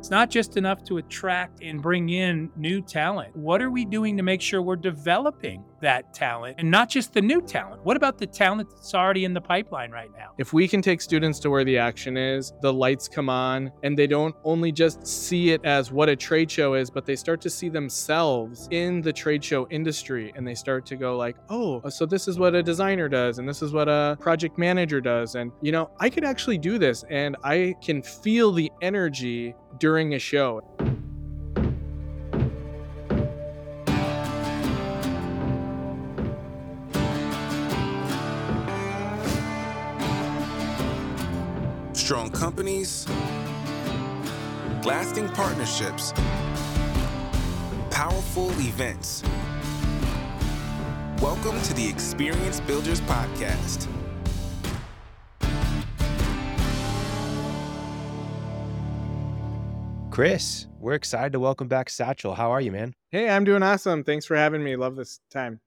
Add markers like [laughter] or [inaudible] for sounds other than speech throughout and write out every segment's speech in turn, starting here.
It's not just enough to attract and bring in new talent. What are we doing to make sure we're developing that talent and not just the new talent? What about the talent that's already in the pipeline right now? If we can take students to where the action is, the lights come on, and they don't only just see it as what a trade show is, but they start to see themselves in the trade show industry and they start to go like, "Oh, so this is what a designer does and this is what a project manager does." And you know, I could actually do this and I can feel the energy during a show. Strong companies, lasting partnerships, powerful events. Welcome to the Experience Builders Podcast. Chris, we're excited to welcome back Sachel. How are you, man? Hey, I'm doing awesome. Thanks for having me. Love this time.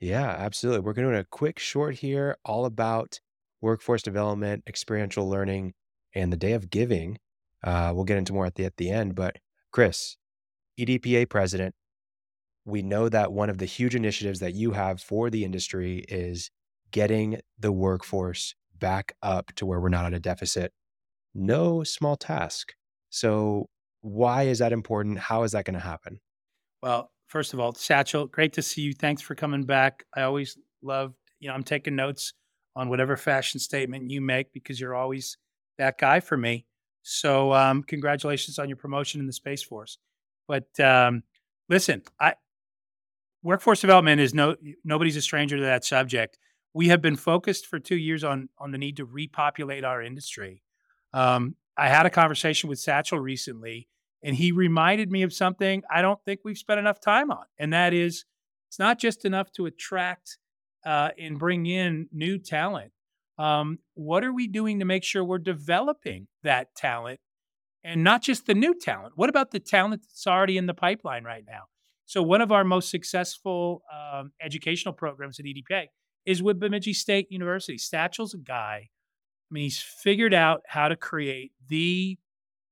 Yeah, absolutely. We're going to do a quick short here all about workforce development, experiential learning, and the day of giving. Uh, we'll get into more at the at the end. But Chris, EDPA president, we know that one of the huge initiatives that you have for the industry is getting the workforce back up to where we're not at a deficit. No small task. So why is that important? How is that going to happen? Well, first of all, Sachel, great to see you. Thanks for coming back. I always love, you know, I'm taking notes on whatever fashion statement you make because you're always that guy for me. So, um, congratulations on your promotion in the Space Force. But um, listen, I workforce development is no nobody's a stranger to that subject. We have been focused for two years on on the need to repopulate our industry. Um, I had a conversation with Sachel recently, and he reminded me of something I don't think we've spent enough time on, and that is it's not just enough to attract uh, and bring in new talent. Um, what are we doing to make sure we're developing that talent and not just the new talent? What about the talent that's already in the pipeline right now? So, one of our most successful um, educational programs at EDPA is with Bemidji State University. Sachel's a guy, I mean, he's figured out how to create the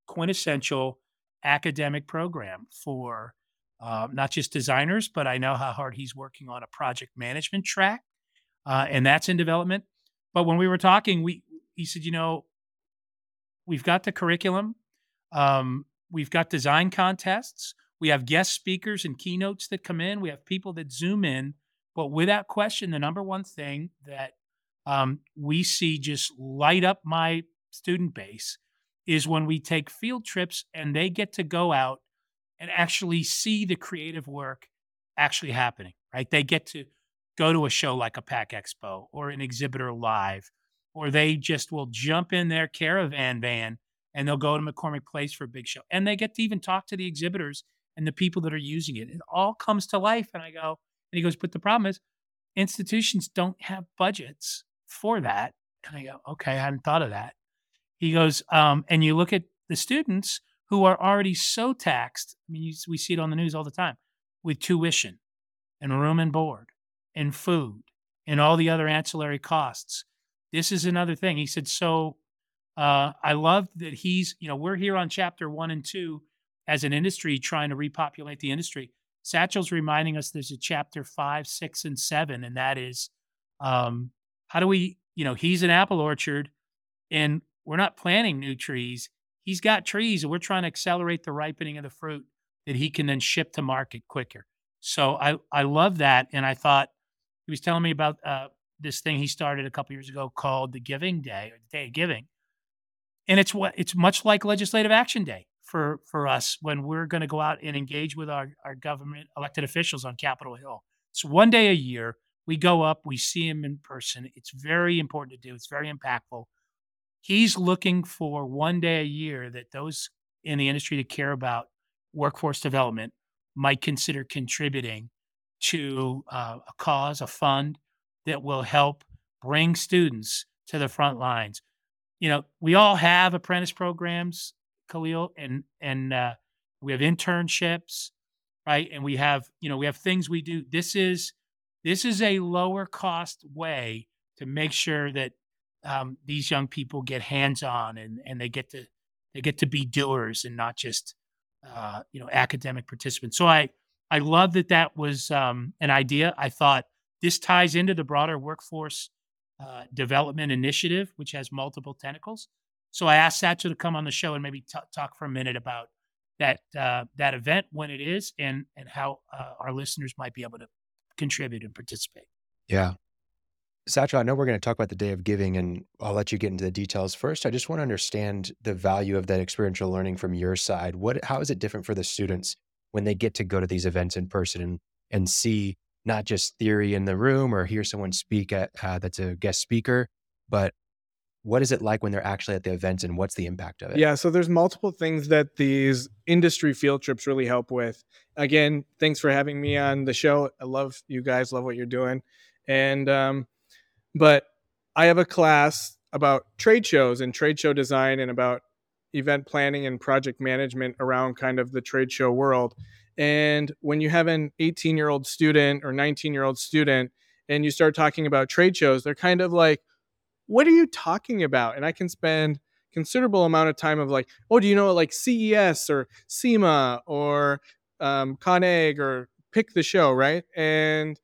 quintessential academic program for uh, not just designers, but I know how hard he's working on a project management track, uh, and that's in development. But when we were talking, we he said, you know, we've got the curriculum, um, we've got design contests, we have guest speakers and keynotes that come in, we have people that zoom in. But without question, the number one thing that um, we see just light up my student base is when we take field trips and they get to go out and actually see the creative work actually happening, right? They get to go to a show like a Pack Expo or an exhibitor live, or they just will jump in their caravan van and they'll go to McCormick Place for a big show. And they get to even talk to the exhibitors and the people that are using it. It all comes to life. And I go, and he goes, but the problem is institutions don't have budgets for that. And I go, okay, I hadn't thought of that. He goes, um, and you look at the students who are already so taxed. I mean, you, we see it on the news all the time with tuition and room and board and food and all the other ancillary costs. This is another thing. He said, so uh, I love that he's, you know, we're here on chapter one and two as an industry trying to repopulate the industry. Sachel's reminding us there's a chapter five, six, and seven, and that is um, how do we, you know, he's an apple orchard and we're not planting new trees. He's got trees and we're trying to accelerate the ripening of the fruit that he can then ship to market quicker. So I, I love that. And I thought he was telling me about uh, this thing he started a couple years ago called the Giving Day or the Day of Giving. And it's what it's much like Legislative Action Day for for us when we're going to go out and engage with our, our government elected officials on Capitol Hill. It's one day a year. We go up, we see him in person. It's very important to do. It's very impactful. He's looking for one day a year that those in the industry that care about workforce development might consider contributing to uh, a cause, a fund that will help bring students to the front lines. You know, we all have apprentice programs, Khalil, and and uh, we have internships, right? And we have you know we have things we do. This is this is a lower cost way to make sure that um, these young people get hands on and and they get to they get to be doers and not just uh, you know academic participants. So I I love that that was um, an idea. I thought this ties into the broader workforce uh, development initiative, which has multiple tentacles. So I asked Sachel to come on the show and maybe t- talk for a minute about that uh, that event when it is and and how uh, our listeners might be able to contribute and participate. Yeah. Sachel, I know we're going to talk about the day of giving and I'll let you get into the details first. I just want to understand the value of that experiential learning from your side. What how is it different for the students when they get to go to these events in person and, and see not just theory in the room or hear someone speak at uh, that's a guest speaker, but what is it like when they're actually at the events and what's the impact of it? Yeah, so there's multiple things that these industry field trips really help with. Again, thanks for having me on the show. I love you guys, love what you're doing. And um but I have a class about trade shows and trade show design and about event planning and project management around kind of the trade show world. And when you have an 18 year old student or 19 year old student and you start talking about trade shows, they're kind of like, what are you talking about? And I can spend considerable amount of time of like, oh, do you know like CES or SEMA or um, ConAg or pick the show, right? And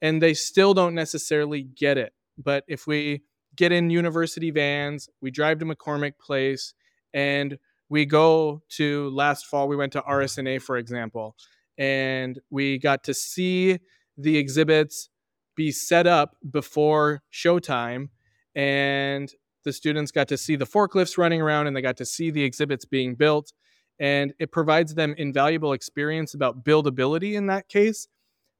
and they still don't necessarily get it. But if we get in university vans, we drive to McCormick Place, and we go to last fall, we went to RSNA, for example, and we got to see the exhibits be set up before showtime. And the students got to see the forklifts running around and they got to see the exhibits being built. And it provides them invaluable experience about buildability in that case.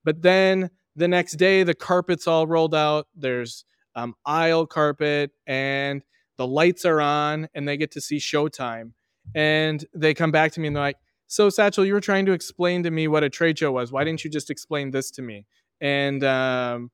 But then the next day, the carpet's all rolled out. There's um, aisle carpet and the lights are on and they get to see showtime. And they come back to me and they're like, So, Sachel, you were trying to explain to me what a trade show was. Why didn't you just explain this to me? And, um,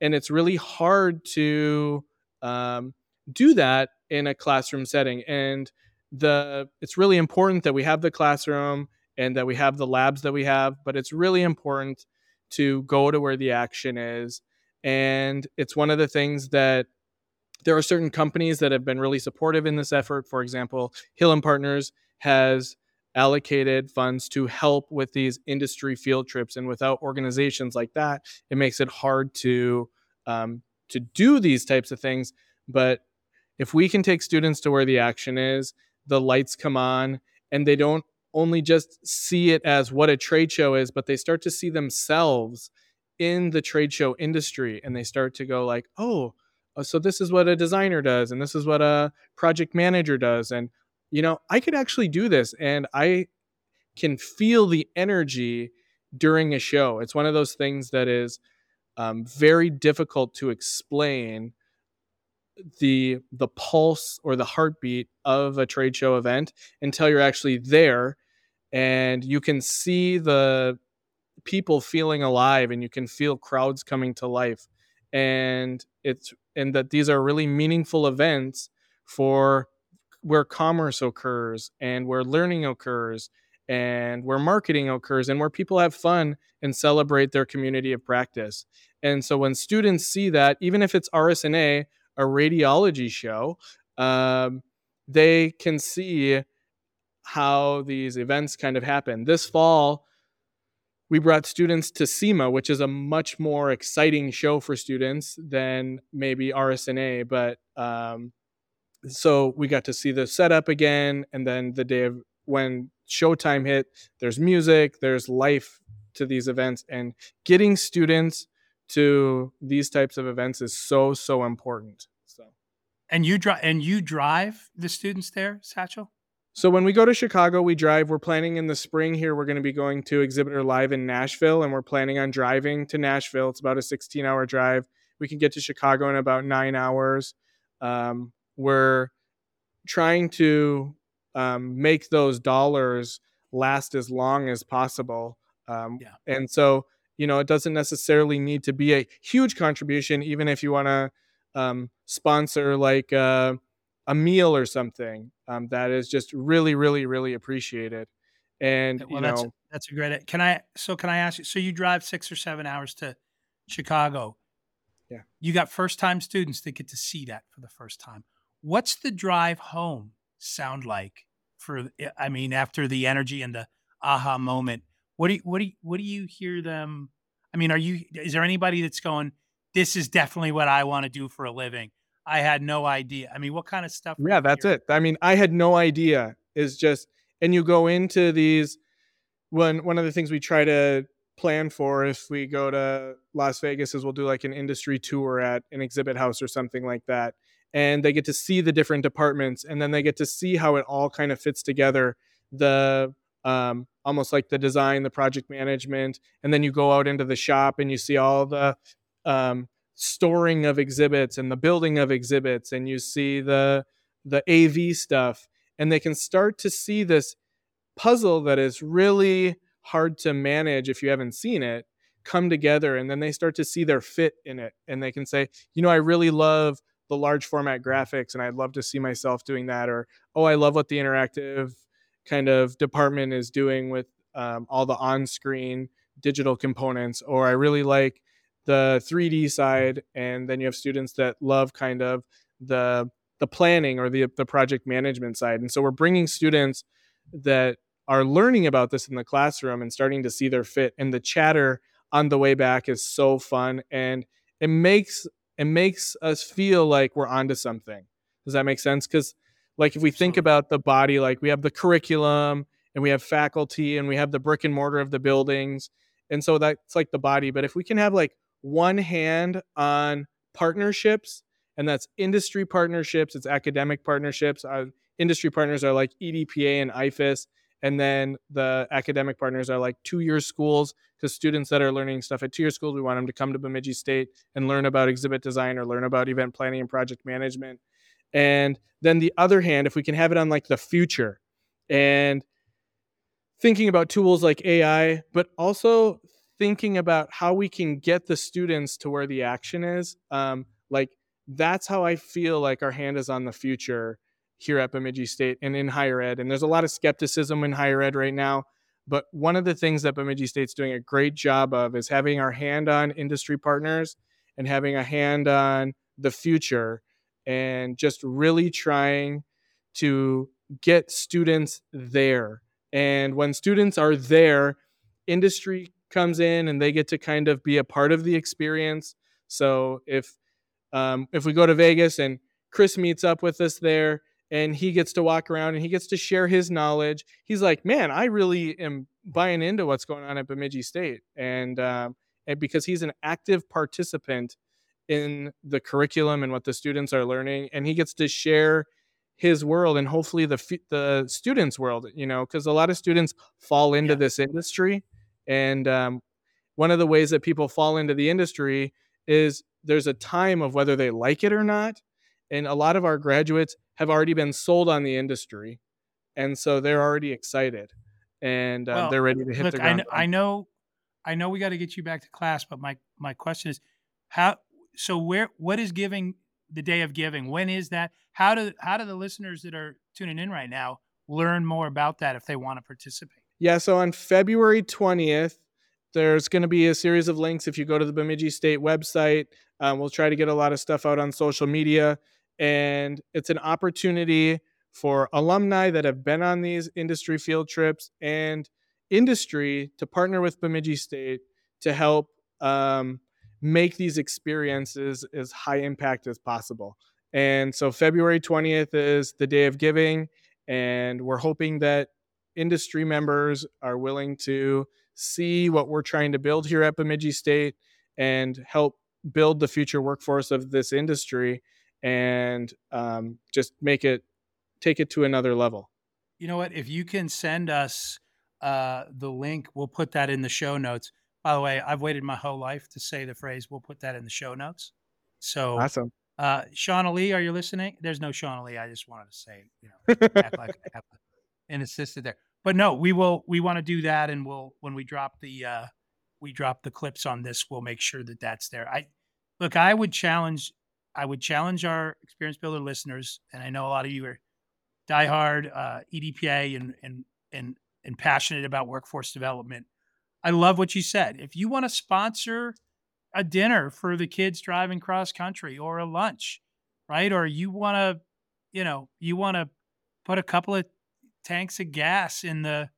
and it's really hard to um, do that in a classroom setting. And the it's really important that we have the classroom and that we have the labs that we have, but it's really important to go to where the action is. And it's one of the things that there are certain companies that have been really supportive in this effort. For example, Hill and Partners has allocated funds to help with these industry field trips, and without organizations like that, it makes it hard to um, to do these types of things. But if we can take students to where the action is, the lights come on, and they don't only just see it as what a trade show is, but they start to see themselves in the trade show industry and they start to go like, oh, uh, so this is what a designer does and this is what a project manager does and you know, I could actually do this and I can feel the energy during a show. It's one of those things that is um, very difficult to explain the the pulse or the heartbeat of a trade show event until you're actually there and you can see the people feeling alive and you can feel crowds coming to life and it's and that these are really meaningful events for where commerce occurs and where learning occurs and where marketing occurs and where people have fun and celebrate their community of practice. And so when students see that, even if it's RSNA, a radiology show, um, they can see how these events kind of happen. This fall, we brought students to SEMA, which is a much more exciting show for students than maybe RSNA. But um, so we got to see the setup again, and then the day of when showtime hit, there's music, there's life to these events, and getting students to these types of events is so so important. So, and you drive and you drive the students there, Sachel. So when we go to Chicago, we drive. We're planning in the spring here. We're going to be going to Exhibitor Live in Nashville, and we're planning on driving to Nashville. It's about a 16-hour drive. We can get to Chicago in about nine hours. Um, we're trying to um, make those dollars last as long as possible. Um, yeah. And so, you know, it doesn't necessarily need to be a huge contribution, even if you want to um, sponsor like. Uh, a meal or something um, that is just really, really, really appreciated. And well, you that's, know, that's a great. Can I? So can I ask you? So you drive six or seven hours to Chicago. Yeah. You got first time students that get to see that for the first time. What's the drive home sound like for I mean after the energy and the aha moment. What do you, what do you, what do you hear them? I mean, are you is there anybody that's going? This is definitely what I want to do for a living. I had no idea. I mean, what kind of stuff? Yeah, that's it. I mean, I had no idea. Is just and you go into these. One one of the things we try to plan for if we go to Las Vegas is we'll do like an industry tour at an exhibit house or something like that. And they get to see the different departments and then they get to see how it all kind of fits together. The um, almost like the design, the project management, and then you go out into the shop and you see all the um, storing of exhibits and the building of exhibits, and you see the the AV stuff, and they can start to see this puzzle that is really hard to manage if you haven't seen it come together and then they start to see their fit in it and they can say you know i really love the large format graphics and i'd love to see myself doing that or oh i love what the interactive kind of department is doing with um, all the on-screen digital components or i really like the 3d side and then you have students that love kind of the the planning or the the project management side. And so we're bringing students that are learning about this in the classroom and starting to see their fit. And the chatter on the way back is so fun and it makes it makes us feel like we're onto something. Does that make sense? Because like if we think about the body like we have the curriculum and we have faculty and we have the brick and mortar of the buildings. And so that's like the body. But if we can have like one hand on partnerships and that's industry partnerships it's academic partnerships Our industry partners are like edpa and IFES, and then the academic partners are like two year schools because students that are learning stuff at two year schools. We want them to come to bemidji state and learn about exhibit design or learn about event planning and project management. And then the other hand if we can have it on like the future and thinking about tools like ai but also thinking about how we can get the students to where the action is um, like that's how i feel like our hand is on the future here at bemidji state and in higher ed and there's a lot of skepticism in higher ed right now but one of the things that bemidji state's doing a great job of is having our hand on industry partners and having a hand on the future and just really trying to get students there and when students are there industry comes in and they get to kind of be a part of the experience. So if um, if we go to Vegas and Chris meets up with us there and he gets to walk around and he gets to share his knowledge, he's like, "Man, I really am buying into what's going on at Bemidji State," and um, and because he's an active participant in the curriculum and what the students are learning, and he gets to share his world and hopefully the the students' world. You know, because a lot of students fall into yeah. this industry and um, one of the ways that people fall into the industry is there's a time of whether they like it or not. And a lot of our graduates have already been sold on the industry. And so they're already excited and um, well, they're ready to hit look, the ground. I, I know, I know we got to get you back to class, but my, my question is how, so where, what is giving the day of giving? When is that? How do, how do the listeners that are tuning in right now learn more about that if they want to participate? Yeah, so on February 20th, there's going to be a series of links. If you go to the Bemidji State website, um, we'll try to get a lot of stuff out on social media. And it's an opportunity for alumni that have been on these industry field trips and industry to partner with Bemidji State to help um, make these experiences as high impact as possible. And so February 20th is the day of giving. And we're hoping that industry members are willing to see what we're trying to build here at Bemidji State and help build the future workforce of this industry and um, just make it take it to another level. You know what? If you can send us uh, the link, we'll put that in the show notes. By the way, I've waited my whole life to say the phrase. We'll put that in the show notes. So awesome. Uh, Shauna Lee, are you listening? There's no Shauna Lee. I just wanted to say, you know, act like I have and assisted there. But no, we will. We want to do that, and we'll when we drop the uh, we drop the clips on this, we'll make sure that that's there. I look. I would challenge. I would challenge our experience builder listeners, and I know a lot of you are diehard uh, EDPA and and and and passionate about workforce development. I love what you said. If you want to sponsor a dinner for the kids driving cross country or a lunch, right? Or you want to, you know, you want to put a couple of tanks of gas in the.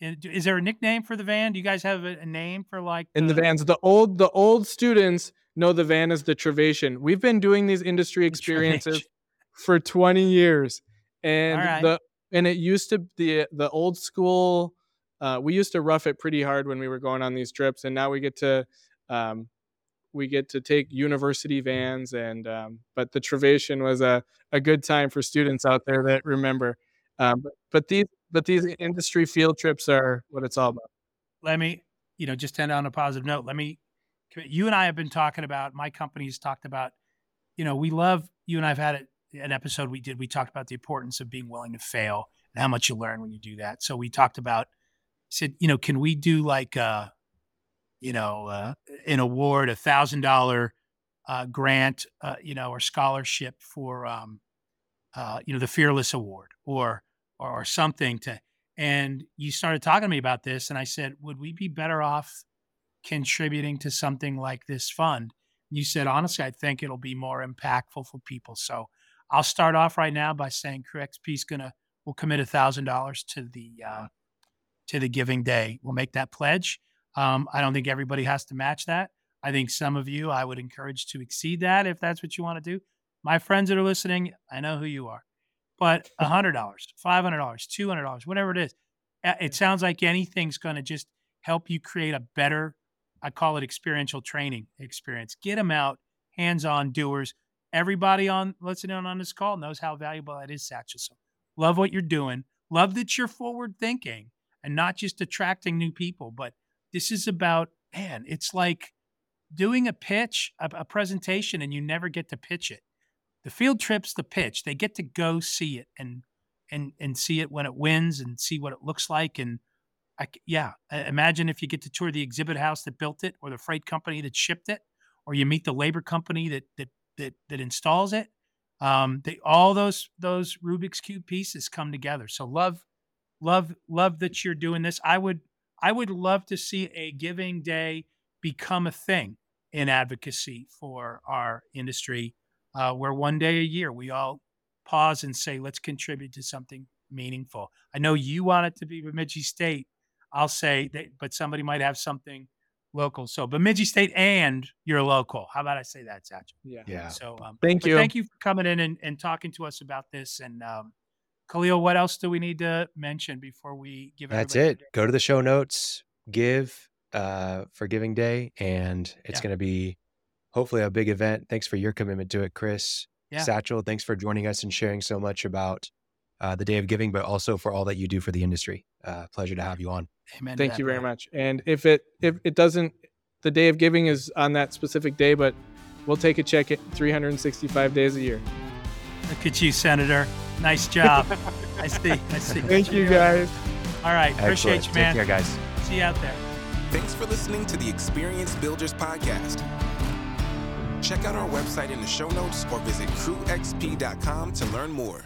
Is there a nickname for the van? Do you guys have a, name for like in the vans? The old the old students know the van is the Travation. We've been doing these industry experiences for 20 years, and right. the and it used to the the old school. Uh, we used to rough it pretty hard when we were going on these trips, and now we get to um, we get to take university vans and um, but the Travation was a, a good time for students out there that remember. Um, but, these but these industry field trips are what it's all about. let me, you know, just end on a positive note. Let me, you and I have been talking about, my company's talked about, you know, we love, you and I have had a, an episode we did, we talked about the importance of being willing to fail and how much you learn when you do that. So we talked about, said, you know, can we do like, uh, you know, uh, an award, a thousand dollar uh, grant, uh, you know, or scholarship for, um, uh, you know, the Fearless Award or, or or something to and you started talking to me about this and i said would we be better off contributing to something like this fund? You said honestly i think it'll be more impactful for people. So i'll start off right now by saying crew xp is gonna we'll commit a thousand dollars to the uh, to the giving day. We'll make that pledge. Um, i don't think everybody has to match that. I think some of you i would encourage to exceed that if that's what you want to do my friends that are listening i know who you are but [laughs] a hundred dollars, five hundred dollars, two hundred dollars, whatever it is, it sounds like anything's going to just help you create a better. I call it experiential training experience. Get them out, hands-on doers. Everybody on listening on this call knows how valuable that is, Sachel. So love what you're doing. Love that you're forward thinking and not just attracting new people. But this is about man. It's like doing a pitch, a, a presentation, and you never get to pitch it the field trip's the pitch. They get to go see it and and and see it when it wins and see what it looks like. And I, yeah, imagine if you get to tour the exhibit house that built it, or the freight company that shipped it, or you meet the labor company that that that that installs it. Um, they all those those Rubik's cube pieces come together. So love, love, love that you're doing this. I would I would love to see a giving day become a thing in advocacy for our industry uh, where one day a year we all pause and say, let's contribute to something meaningful. I know you want it to be Bemidji State. I'll say that, but somebody might have something local. So Bemidji State and you're local. How about I say that, Sachel? Yeah. Yeah. So um, Thank you. Thank you for coming in and, and talking to us about this. And um, Khalil, what else do we need to mention before we give? That's it. Go to the show notes, give uh, for Giving Day, and it's Yeah. going to be hopefully a big event. Thanks for your commitment to it, Chris. Yeah. Sachel, thanks for joining us and sharing so much about uh, the Day of Giving, but also for all that you do for the industry. Uh, pleasure to have you on. Amen. Thank that, you very brother. much. And if it if it doesn't, the day of giving is on that specific day, but we'll take a check at 365 days a year. Look at you, Senator. Nice job. I see. I see. [laughs] Thank you guys. All right. Excellent. Appreciate you, man. Take man. care, guys. See you out there. Thanks for listening to the Experience Builders Podcast. Check out our website in the show notes or visit crewxp.com to learn more.